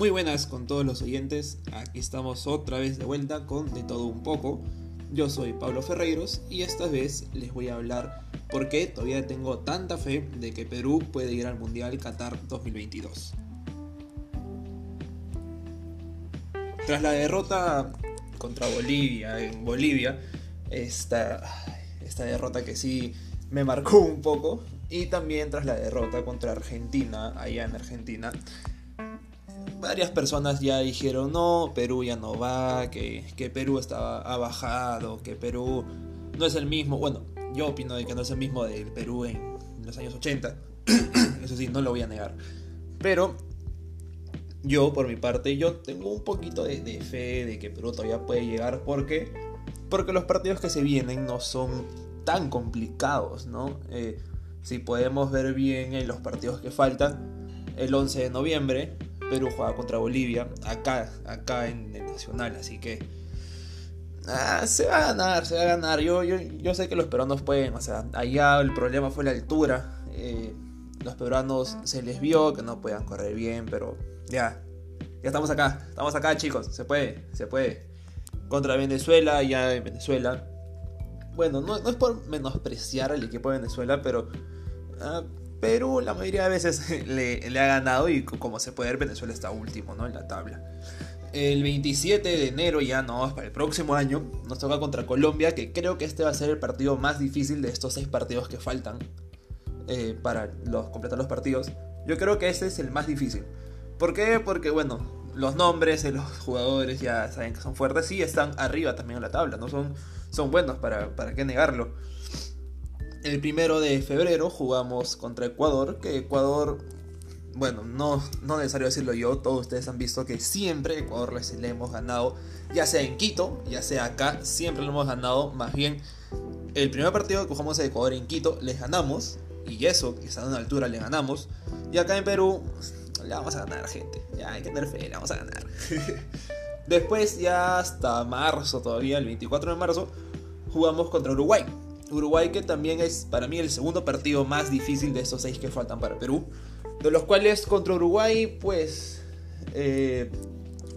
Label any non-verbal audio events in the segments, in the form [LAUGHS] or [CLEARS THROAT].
Muy buenas con todos los oyentes, aquí estamos otra vez de vuelta con De todo un poco. Yo soy Pablo Ferreiros y esta vez les voy a hablar por qué todavía tengo tanta fe de que Perú puede ir al Mundial Qatar 2022. Tras la derrota contra Bolivia en Bolivia, esta, esta derrota que sí me marcó un poco, y también tras la derrota contra Argentina, allá en Argentina, varias personas ya dijeron, no, Perú ya no va, que, Perú estaba, ha bajado, que Perú no es el mismo. Bueno, yo opino de que no es el mismo del Perú en los años 80. [CLEARS THROAT] Eso sí, no lo voy a negar. Pero yo, por mi parte, yo tengo un poquito de, fe de que Perú todavía puede llegar porque, porque los partidos que se vienen no son tan complicados, ¿no? Eh, si podemos ver bien en los partidos que faltan, el 11 de noviembre Perú juega contra Bolivia, acá, acá en el Nacional, así que ah, se va a ganar, se va a ganar. Yo, yo, sé que los peruanos pueden, o sea, allá el problema fue la altura. Eh, los peruanos se les vio que no podían correr bien, pero ya, ya estamos acá, estamos acá chicos, se puede, se puede. Contra Venezuela, ya en Venezuela. Bueno, no, es por menospreciar al equipo de Venezuela, pero ah, Perú la mayoría de veces [LAUGHS] le, ha ganado y como se puede ver Venezuela está último ¿no? en la tabla. El 27 de enero ya no, para el próximo año nos toca contra Colombia, que creo que este va a ser el partido más difícil de estos seis partidos que faltan eh, para los, completar los partidos. Yo creo que ese es el más difícil. ¿Por qué? Porque bueno, los nombres de los jugadores ya saben que son fuertes y están arriba también en la tabla, ¿no? Son, son buenos, para, para qué negarlo. El primero de febrero jugamos contra Ecuador, que Ecuador, bueno, no, no necesario decirlo yo, todos ustedes han visto que siempre Ecuador les le hemos ganado, ya sea en Quito, ya sea acá, siempre lo hemos ganado, más bien el primer partido que jugamos a Ecuador en Quito les ganamos, y eso, que está a una altura le ganamos, y acá en Perú le vamos a ganar, gente, ya hay que tener fe, le vamos a ganar. [LAUGHS] Después ya hasta marzo todavía, el 24 de marzo, jugamos contra Uruguay. Uruguay que también es para mí el segundo partido más difícil de estos seis que faltan para Perú. De los cuales contra Uruguay pues eh,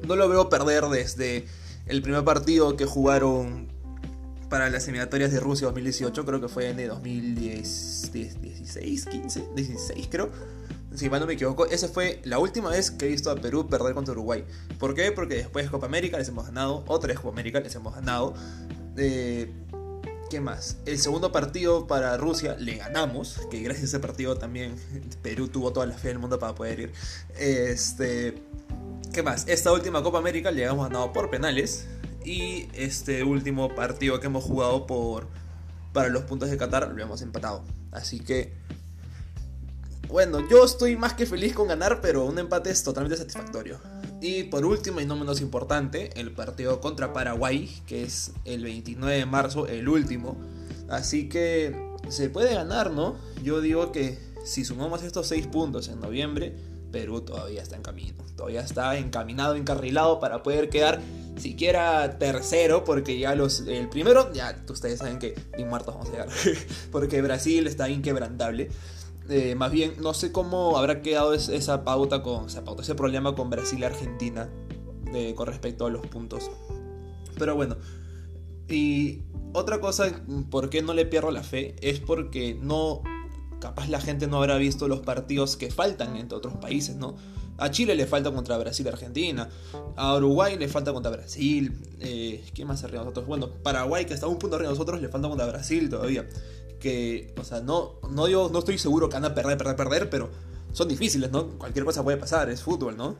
no lo veo perder desde el primer partido que jugaron para las eliminatorias de Rusia 2018, creo que fue en el 2016, 15, 16 creo. Si mal no me equivoco, esa fue la última vez que he visto a Perú perder contra Uruguay. ¿Por qué? Porque después de Copa América les hemos ganado, otra vez Copa América les hemos ganado. Eh, ¿Qué más? El segundo partido para Rusia le ganamos, que gracias a ese partido también [LAUGHS] Perú tuvo toda la fe del mundo para poder ir. Este, ¿Qué más? Esta última Copa América le hemos ganado por penales. Y este último partido que hemos jugado por para los puntos de Qatar lo hemos empatado. Así que bueno, yo estoy más que feliz con ganar, pero un empate es totalmente satisfactorio. Y por último y no menos importante, el partido contra Paraguay, que es el 29 de marzo, el último. Así que se puede ganar, ¿no? Yo digo que si sumamos estos 6 puntos en noviembre, Perú todavía está en camino. Todavía está encaminado, encarrilado para poder quedar siquiera tercero, porque ya los. El primero, ya ustedes saben que ni muertos vamos a llegar. [LAUGHS] porque Brasil está inquebrantable. Eh, más bien, no sé cómo habrá quedado esa pauta con ese problema con Brasil y Argentina con respecto a los puntos. Pero bueno, y otra cosa, por qué no le pierdo la fe, es porque no, capaz la gente no habrá visto los partidos que faltan entre otros países, ¿no? A Chile le falta contra Brasil y Argentina. A Uruguay le falta contra Brasil. Eh, ¿Qué más arriba nosotros? Bueno, Paraguay, que está un punto arriba de nosotros, le falta contra Brasil todavía que, o sea, no, no, yo no estoy seguro que van a perder, perder, perder, pero son difíciles, ¿no? Cualquier cosa puede pasar, es fútbol, ¿no?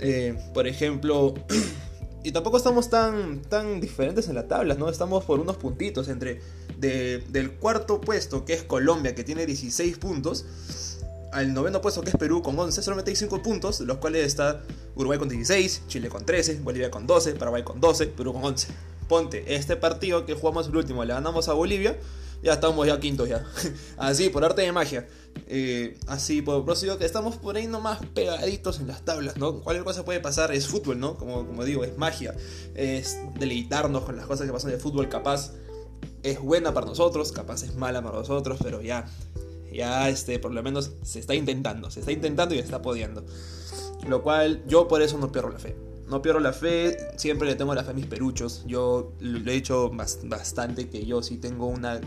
Eh, por ejemplo, [CLEARS THROAT] y tampoco estamos tan, tan diferentes en la tabla, ¿no? Estamos por unos puntitos entre del cuarto puesto, que es Colombia, que tiene 16 puntos, al noveno puesto, que es Perú, con 11, solamente hay 5 puntos, los cuales está Uruguay con 16, Chile con 13, Bolivia con 12, Paraguay con 12, Perú con 11. Ponte, este partido que jugamos el último, le ganamos a Bolivia, ya estamos ya quintos ya. [LAUGHS] así, por arte de magia. Eh, así, por, por que estamos por ahí nomás pegaditos en las tablas, ¿no? Cualquier cosa puede pasar, es fútbol, ¿no? Como, como digo, es magia. Es deleitarnos con las cosas que pasan de fútbol, capaz es buena para nosotros, capaz es mala para nosotros, pero ya, ya este, por lo menos se está intentando, se está intentando y está pudiendo. Lo cual yo por eso no pierdo la fe. No pierdo la fe, siempre le tengo la fe a mis peruchos. Yo lo he dicho bastante que yo sí tengo una,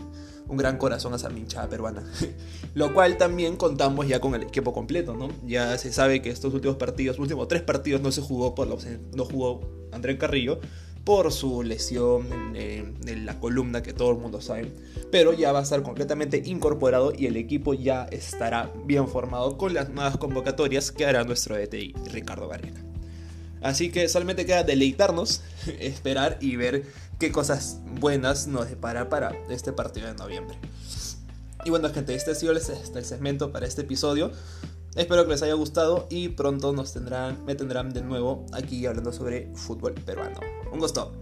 un gran corazón a esa hinchada peruana. [LAUGHS] Lo cual también contamos ya con el equipo completo, ¿no? Ya se sabe que estos últimos partidos, últimos tres partidos no se jugó por la no jugó André Carrillo por su lesión en, la columna que todo el mundo sabe. Pero ya va a estar completamente incorporado y el equipo ya estará bien formado con las nuevas convocatorias que hará nuestro DTI, Ricardo Garriga. Así que solamente queda deleitarnos, [LAUGHS] esperar y ver qué cosas buenas nos depara para este partido de noviembre. Y bueno gente, este ha sido el, segmento para este episodio. Espero que les haya gustado y pronto nos tendrán, me tendrán de nuevo aquí hablando sobre fútbol peruano. Un gusto.